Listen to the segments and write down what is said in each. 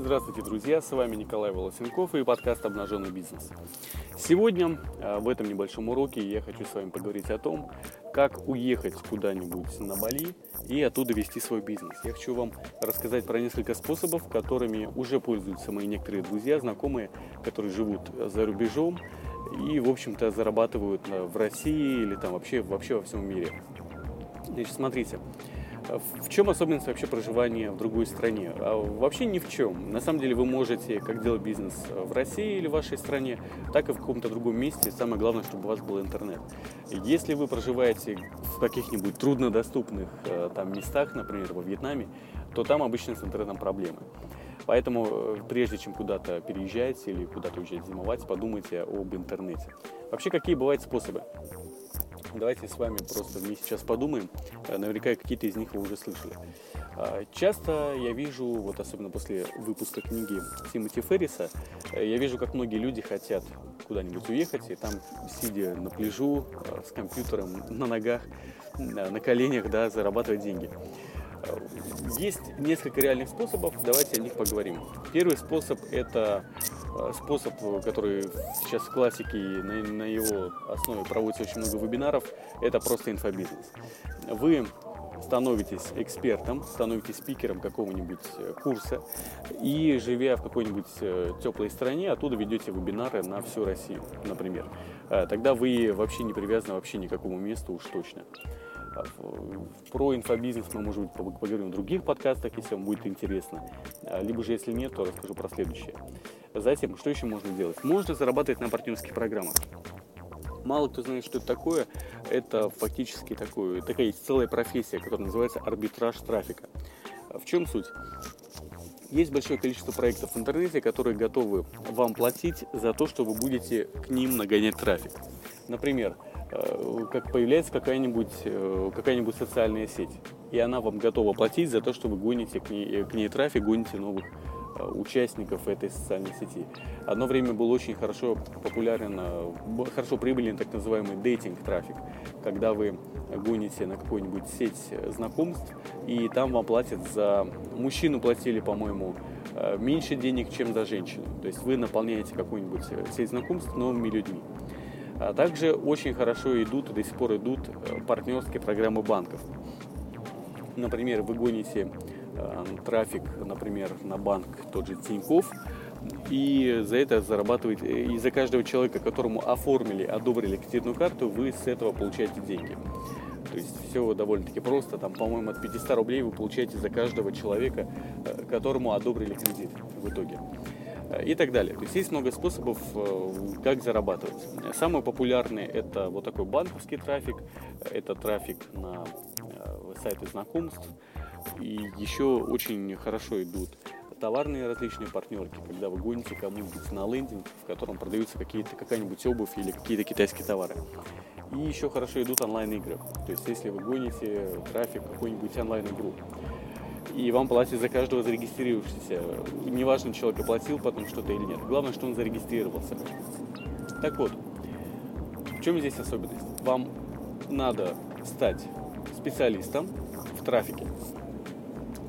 Здравствуйте, друзья! С вами Николай Волосенков и подкаст «Обнаженный бизнес». Сегодня э, в этом небольшом уроке я хочу с вами поговорить о том, как уехать куда-нибудь на Бали и оттуда вести свой бизнес. Я хочу вам рассказать про несколько способов, которыми уже пользуются мои некоторые друзья, знакомые, которые живут за рубежом и, в общем-то, зарабатывают э, в России или там вообще, вообще во всем мире. Значит, смотрите, в чем особенность вообще проживания в другой стране? А вообще ни в чем. На самом деле вы можете как делать бизнес в России или в вашей стране, так и в каком-то другом месте. Самое главное, чтобы у вас был интернет. Если вы проживаете в каких-нибудь труднодоступных э, там местах, например, во Вьетнаме, то там обычно с интернетом проблемы. Поэтому э, прежде чем куда-то переезжать или куда-то уезжать зимовать, подумайте об интернете. Вообще, какие бывают способы? Давайте с вами просто вместе сейчас подумаем. Э, наверняка какие-то из них вы уже слышали. А, часто я вижу, вот особенно после выпуска книги Тимоти Ферриса, э, я вижу, как многие люди хотят куда-нибудь уехать, и там, сидя на пляжу, э, с компьютером на ногах, на коленях, да, зарабатывать деньги. Есть несколько реальных способов, давайте о них поговорим. Первый способ – это способ, который сейчас в классике, на, на его основе проводится очень много вебинаров, это просто инфобизнес. Вы становитесь экспертом, становитесь спикером какого-нибудь э, курса и, живя в какой-нибудь э, теплой стране, оттуда ведете вебинары на всю Россию, например. Тогда вы вообще не привязаны вообще ни к какому месту уж точно. Про инфобизнес мы, может быть, поговорим в других подкастах, если вам будет интересно. А, либо же, если нет, то расскажу про следующее. Затем, что еще можно делать? Можно зарабатывать на партнерских программах. Мало кто знает, что это такое. Это фактически такое, такая есть целая профессия, которая называется арбитраж трафика. В чем суть? Есть большое количество проектов в интернете, которые готовы вам платить за то, что вы будете к ним нагонять трафик. Например, Э, как появляется какая-нибудь э, какая-нибудь социальная сеть, и она вам готова платить за то, что вы гоните к ней, к ней трафик, гоните новых э, участников этой социальной сети. Одно время был очень хорошо популярен, хорошо прибыльный так называемый дейтинг трафик, когда вы гоните на какую-нибудь сеть знакомств, и там вам платят за... Мужчину платили, по-моему, меньше денег, чем за женщину. То есть вы наполняете какую-нибудь сеть знакомств новыми людьми. А также очень хорошо идут до сих пор идут э, партнерские программы банков. Например, вы гоните э, трафик, например, на банк тот же Тиньков, и за это зарабатываете, и за каждого человека, которому оформили, одобрили кредитную карту, вы с этого получаете деньги. То есть все довольно-таки просто. Там, по-моему, от 500 рублей вы получаете за каждого человека, э, которому одобрили кредит в итоге и так далее. То есть есть много способов, э, как зарабатывать. Самый популярный это вот такой банковский трафик, это трафик на э, сайты знакомств. И еще очень хорошо идут товарные различные партнерки, когда вы гоните кому-нибудь на лендинг, в котором продаются какие-то, какая-нибудь обувь или какие-то китайские товары. И еще хорошо идут онлайн-игры. То есть если вы гоните трафик какой-нибудь онлайн-игру, и вам платят за каждого зарегистрировавшегося. Неважно, человек оплатил потом что-то или нет. Главное, что он зарегистрировался. Так вот, в чем здесь особенность? Вам надо стать специалистом в трафике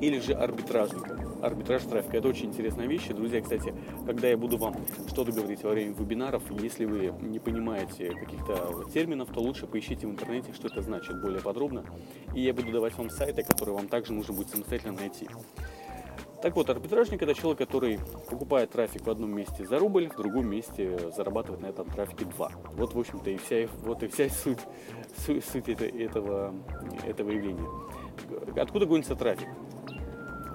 или же арбитражником арбитраж трафика. Это очень интересная вещь. Друзья, кстати, когда я буду вам что-то говорить во время вебинаров, если вы не понимаете каких-то терминов, то лучше поищите в интернете, что это значит более подробно. И я буду давать вам сайты, которые вам также нужно будет самостоятельно найти. Так вот, арбитражник это человек, который покупает трафик в одном месте за рубль, в другом месте зарабатывает на этом трафике 2. Вот, в общем-то, и вся, вот и вся суть, суть, суть этого, этого явления. Откуда гонится трафик?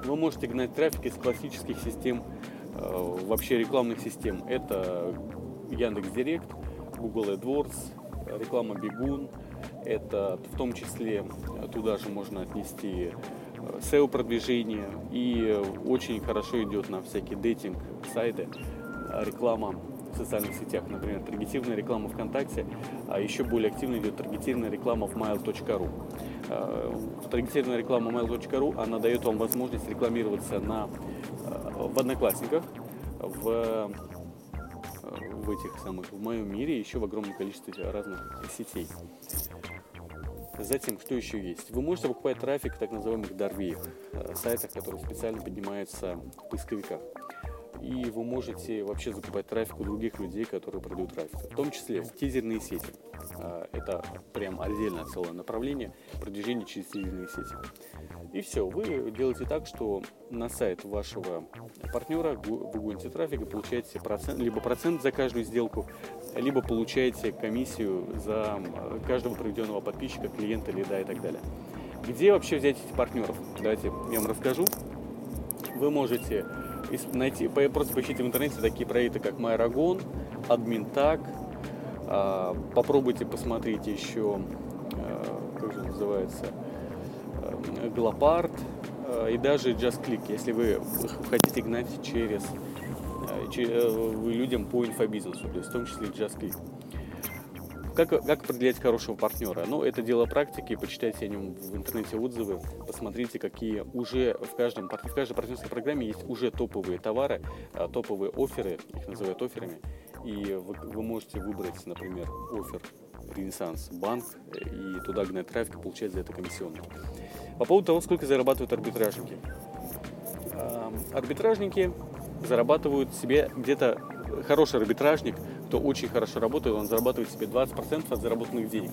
Вы можете гнать трафик из классических систем, э, вообще рекламных систем. Это Яндекс Директ, Google AdWords, реклама Бегун. Это в том числе э, туда же можно отнести э, SEO продвижение и очень хорошо идет на всякие дейтинг сайты реклама в социальных сетях, например, таргетированная реклама ВКонтакте, а еще более активно идет таргетированная реклама в mail.ru. Э, таргетированная реклама mail.ru, она дает вам возможность рекламироваться на, э, в Одноклассниках, в, э, в этих самых, в моем мире, еще в огромном количестве разных сетей. Затем, что еще есть? Вы можете покупать трафик так называемых дорвеях, э, сайтах, которые специально поднимаются в поисковиках. И вы можете вообще закупать трафик у других людей, которые продают трафик. В том числе тизерные сети. Э, это прям отдельное целое направление продвижения через тизерные сети. И все, вы делаете так, что на сайт вашего партнера вы гоните трафик и получаете процент, либо процент за каждую сделку, либо получаете комиссию за каждого проведенного подписчика, клиента, лида и так далее. Где вообще взять этих партнеров? Давайте я вам расскажу. Вы можете найти, просто поищите в интернете такие проекты, как Майрагон, Админтак. А, попробуйте посмотреть еще, а, как же называется, Глопард э, и даже JustClick, если вы хотите гнать через, э, через людям по инфобизнесу, то есть в том числе JustClick. Как, как определять хорошего партнера? Ну, это дело практики, почитайте о нем в интернете отзывы, посмотрите, какие уже в, каждом, в каждой партнерской программе есть уже топовые товары, э, топовые оферы, их называют оферами, и вы, вы можете выбрать, например, офер Ренессанс Банк и туда гнать трафик получать за это комиссионные. По поводу того, сколько зарабатывают арбитражники. Арбитражники зарабатывают себе где-то хороший арбитражник, кто очень хорошо работает, он зарабатывает себе 20% от заработанных денег.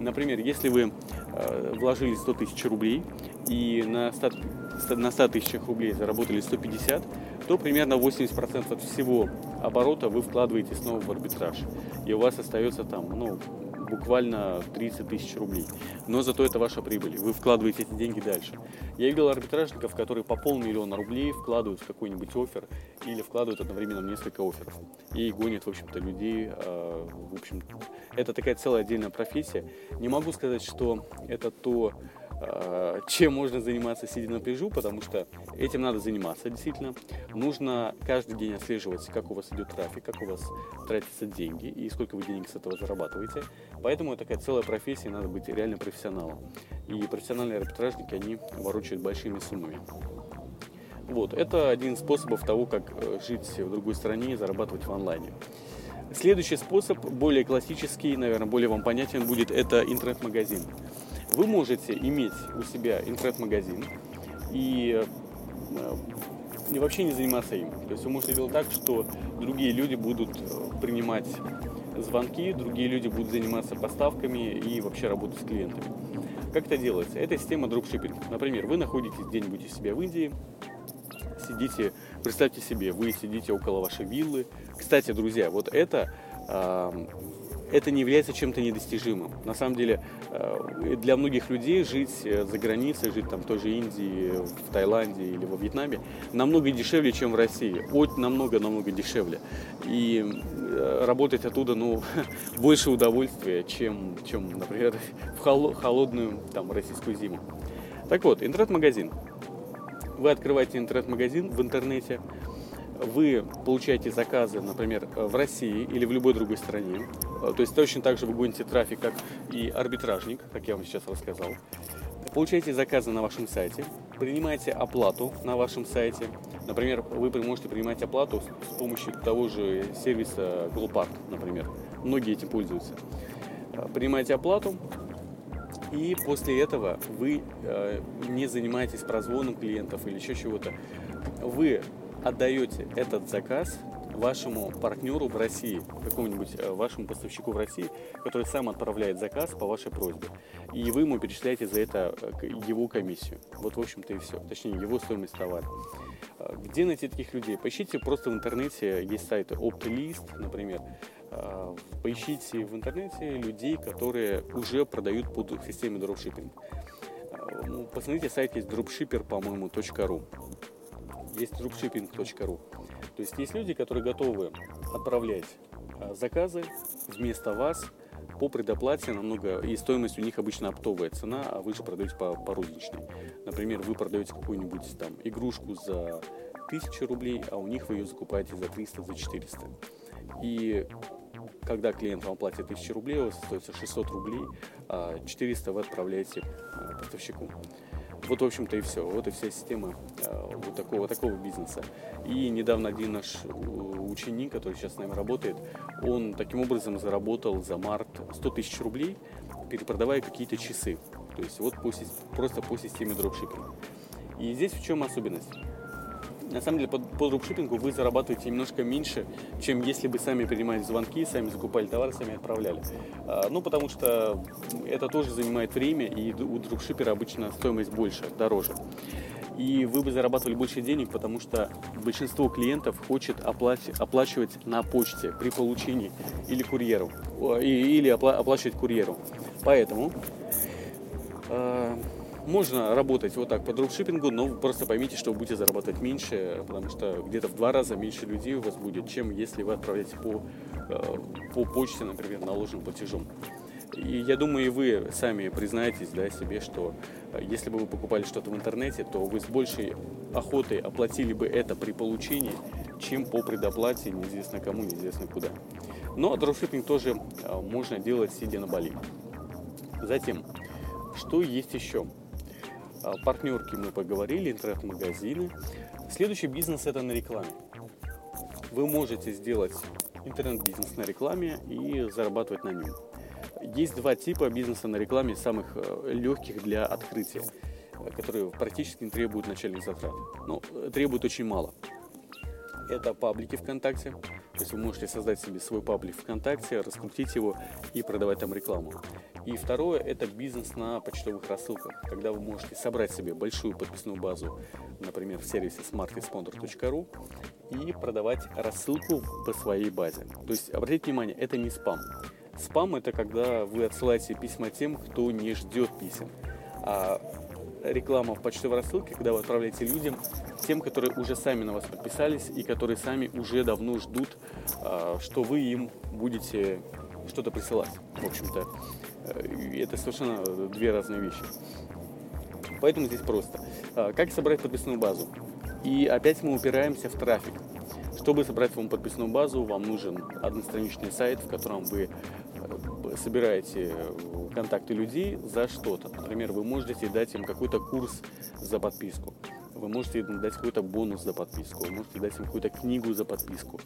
Например, если вы э, вложили 100 тысяч рублей и на 100, на 100 тысячах рублей заработали 150, то примерно 80% от всего оборота вы вкладываете снова в арбитраж. И у вас остается там, ну, буквально 30 тысяч рублей. Но зато это ваша прибыль. Вы вкладываете эти деньги дальше. Я видел арбитражников, которые по полмиллиона рублей вкладывают в какой-нибудь офер или вкладывают одновременно в несколько офферов. И гонят, в общем-то, людей. А, в общем, это такая целая отдельная профессия. Не могу сказать, что это то, чем можно заниматься сидя на пляжу, потому что этим надо заниматься действительно. Нужно каждый день отслеживать, как у вас идет трафик, как у вас тратятся деньги и сколько вы денег с этого зарабатываете. Поэтому это такая целая профессия, надо быть реально профессионалом. И профессиональные арбитражники, они ворочают большими суммами. Вот, это один из способов того, как э, жить в другой стране и зарабатывать в онлайне. Следующий способ, более классический, наверное, более вам понятен будет, это интернет-магазин вы можете иметь у себя интернет-магазин и, э, и вообще не заниматься им. То есть вы можете делать так, что другие люди будут э, принимать звонки, другие люди будут заниматься поставками и вообще работать с клиентами. Как это делается? Это система дропшиппинг. Например, вы находитесь где-нибудь у себя в Индии, сидите, представьте себе, вы сидите около вашей виллы. Кстати, друзья, вот это это не является чем-то недостижимым. На самом деле, э, для многих людей жить э, за границей, жить там в той же Индии, в Таиланде или во Вьетнаме намного дешевле, чем в России. От намного-намного дешевле. И э, работать оттуда, ну, больше удовольствия, чем, чем например, в холодную там, российскую зиму. Так вот, интернет-магазин. Вы открываете интернет-магазин в интернете, вы получаете заказы, например, в России или в любой другой стране, то есть точно так же вы гоните трафик, как и арбитражник, как я вам сейчас рассказал, получаете заказы на вашем сайте, принимаете оплату на вашем сайте, например, вы можете принимать оплату с помощью того же сервиса Glopart, например, многие этим пользуются. Принимаете оплату, и после этого вы э, не занимаетесь прозвоном клиентов или еще чего-то. Вы отдаете этот заказ вашему партнеру в России, какому-нибудь э, вашему поставщику в России, который сам отправляет заказ по вашей просьбе. И вы ему перечисляете за это э, его комиссию. Вот, в общем-то, и все. Точнее, его стоимость товара. Э, где найти таких людей? Поищите просто в интернете, есть сайты Optlist, например. Поищите в интернете людей, которые уже продают под системой дропшиппинг. Ну, посмотрите сайт есть dropshipper, по-моему, .ru есть dropshipping.ru. То есть есть люди, которые готовы отправлять а, заказы вместо вас по предоплате намного, и стоимость у них обычно оптовая цена, а вы же продаете по, по розничной. Например, вы продаете какую-нибудь там игрушку за 1000 рублей, а у них вы ее закупаете за 300, за 400. И когда клиент вам платит 1000 рублей, у вас остается 600 рублей, а 400 вы отправляете а, поставщику. Вот, в общем-то, и все. Вот и вся система э, вот такого, такого бизнеса. И недавно один наш э, ученик, который сейчас с нами работает, он таким образом заработал за март 100 тысяч рублей перепродавая какие-то часы. То есть вот по, просто по системе дропшиппинга. И здесь в чем особенность? На самом деле по, по дропшиппингу вы зарабатываете немножко меньше, чем если бы сами принимали звонки, сами закупали товар, сами отправляли. А, ну, потому что это тоже занимает время, и у дропшиппера обычно стоимость больше, дороже. И вы бы зарабатывали больше денег, потому что большинство клиентов хочет оплачивать, оплачивать на почте при получении или курьеру, или оплачивать курьеру. Поэтому э, можно работать вот так по дропшиппингу, но просто поймите, что вы будете зарабатывать меньше, потому что где-то в два раза меньше людей у вас будет, чем если вы отправляете по, э, по почте, например, наложенным платежом. И я думаю, и вы сами признаетесь да, себе, что э, если бы вы покупали что-то в интернете, то вы с большей охотой оплатили бы это при получении, чем по предоплате неизвестно кому, неизвестно куда. Но дропшиппинг тоже э, можно делать сидя на Бали. Затем, что есть еще? Партнерки мы поговорили, интернет-магазины. Следующий бизнес это на рекламе. Вы можете сделать интернет-бизнес на рекламе и зарабатывать на нем. Есть два типа бизнеса на рекламе, самых э, легких для открытия, которые практически не требуют начальных затрат. Но требуют очень мало. Это паблики ВКонтакте. То есть вы можете создать себе свой паблик ВКонтакте, раскрутить его и продавать там рекламу. И второе – это бизнес на почтовых рассылках, когда вы можете собрать себе большую подписную базу, например, в сервисе smartresponder.ru и продавать рассылку по своей базе. То есть, обратите внимание, это не спам. Спам – это когда вы отсылаете письма тем, кто не ждет писем. А реклама в почтовой рассылке, когда вы отправляете людям, тем, которые уже сами на вас подписались и которые сами уже давно ждут, а, что вы им будете что-то присылать. В общем-то, это совершенно две разные вещи. Поэтому здесь просто. А, как собрать подписную базу? И опять мы упираемся в трафик. Чтобы собрать вам подписную базу, вам нужен одностраничный сайт, в котором вы собираете контакты людей за что-то. Например, вы можете дать им какой-то курс за подписку вы можете дать какой-то бонус за подписку, вы можете дать им какую-то книгу за подписку.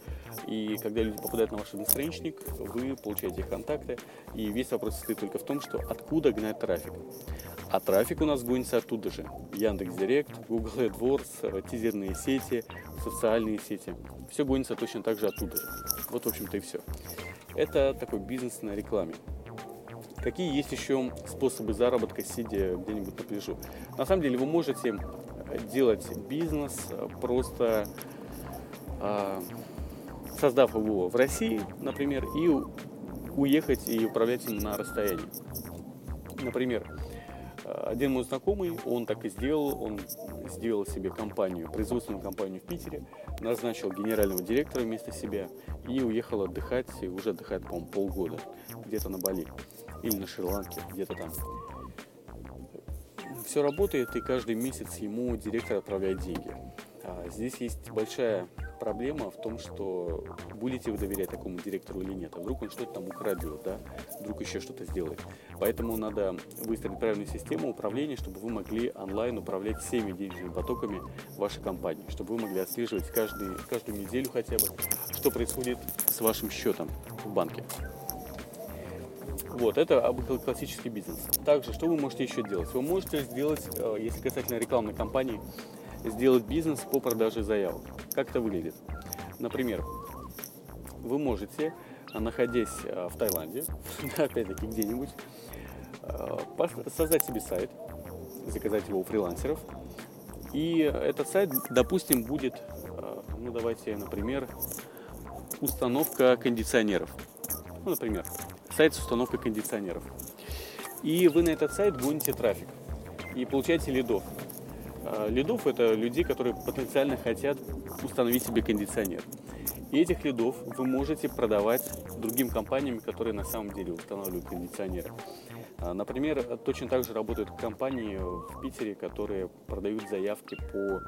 И когда люди попадают на ваш страничник, вы получаете их контакты, и весь вопрос состоит только в том, что откуда гнать трафик. А трафик у нас гонится оттуда же. Яндекс.Директ, Google AdWords, тизерные сети, социальные сети. Все гонится точно так же оттуда же. Вот, в общем-то, и все. Это такой бизнес на рекламе. Какие есть еще способы заработка, сидя где-нибудь на пляжу? На самом деле вы можете делать бизнес, просто э, создав его в России, например, и уехать и управлять им на расстоянии. Например, один мой знакомый, он так и сделал, он сделал себе компанию, производственную компанию в Питере, назначил генерального директора вместо себя и уехал отдыхать, и уже отдыхает, по-моему, полгода, где-то на Бали или на Шри-Ланке, где-то там все работает, и каждый месяц ему директор отправляет деньги. А здесь есть большая проблема в том, что будете вы доверять такому директору или нет. А вдруг он что-то там украдет, да? вдруг еще что-то сделает. Поэтому надо выстроить правильную систему управления, чтобы вы могли онлайн управлять всеми денежными потоками вашей компании, чтобы вы могли отслеживать каждый, каждую неделю хотя бы, что происходит с вашим счетом в банке. Вот, это классический бизнес. Также, что вы можете еще делать? Вы можете сделать, э, если касательно рекламной кампании, сделать бизнес по продаже заявок. Как это выглядит? Например, вы можете, находясь э, в Таиланде, опять-таки где-нибудь, э, создать себе сайт, заказать его у фрилансеров, и этот сайт, допустим, будет, ну давайте, например, установка кондиционеров. Ну, например, сайт с установкой кондиционеров. И вы на этот сайт гоните трафик и получаете лидов. А, лидов – это люди, которые потенциально хотят установить себе кондиционер. И этих лидов вы можете продавать другим компаниям, которые на самом деле устанавливают кондиционеры. А, например, точно так же работают компании в Питере, которые продают заявки по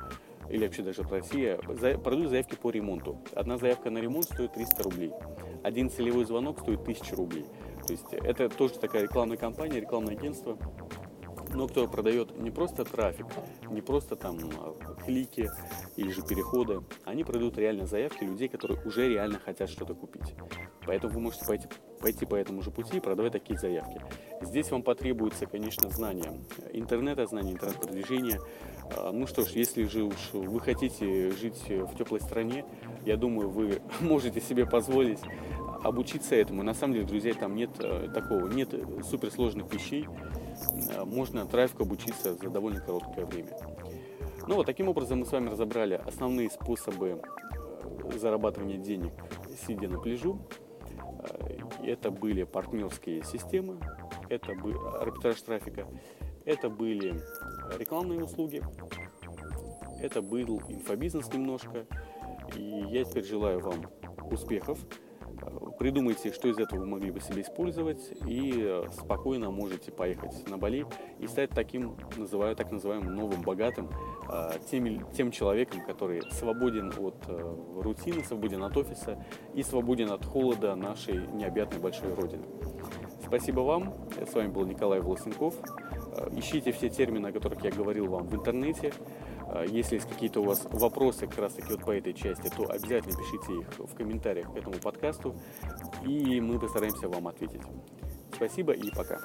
или вообще даже в России, продают заявки по ремонту. Одна заявка на ремонт стоит 300 рублей. Один целевой звонок стоит 1000 рублей. То есть это тоже такая рекламная кампания, рекламное агентство. Но кто продает не просто трафик, не просто там а, клики или же переходы, они продают реально заявки людей, которые уже реально хотят что-то купить. Поэтому вы можете пойти, пойти по этому же пути и продавать такие заявки. Здесь вам потребуется, конечно, знание интернета, знание интернет-продвижения. А, ну что ж, если же уж вы хотите жить в теплой стране, я думаю, вы можете себе позволить обучиться этому. На самом деле, друзья, там нет э, такого, нет суперсложных вещей. Э, можно трафику обучиться за довольно короткое время. Ну вот таким образом мы с вами разобрали основные способы э, зарабатывания денег, сидя на пляжу. Это были партнерские системы, это был арбитраж трафика, это были рекламные услуги, это был инфобизнес немножко. И я теперь желаю вам успехов Придумайте, что из этого вы могли бы себе использовать, и э, спокойно можете поехать на Бали и стать таким, называю, так называемым новым богатым, э, тем, тем человеком, который свободен от э, рутины, свободен от офиса и свободен от холода нашей необъятной большой родины. Спасибо вам. С вами был Николай Волосенков. Ищите все термины, о которых я говорил вам в интернете. А, если есть какие-то у вас вопросы как раз таки вот по этой части, то обязательно пишите их в комментариях к этому подкасту, и мы постараемся вам ответить. Спасибо и пока.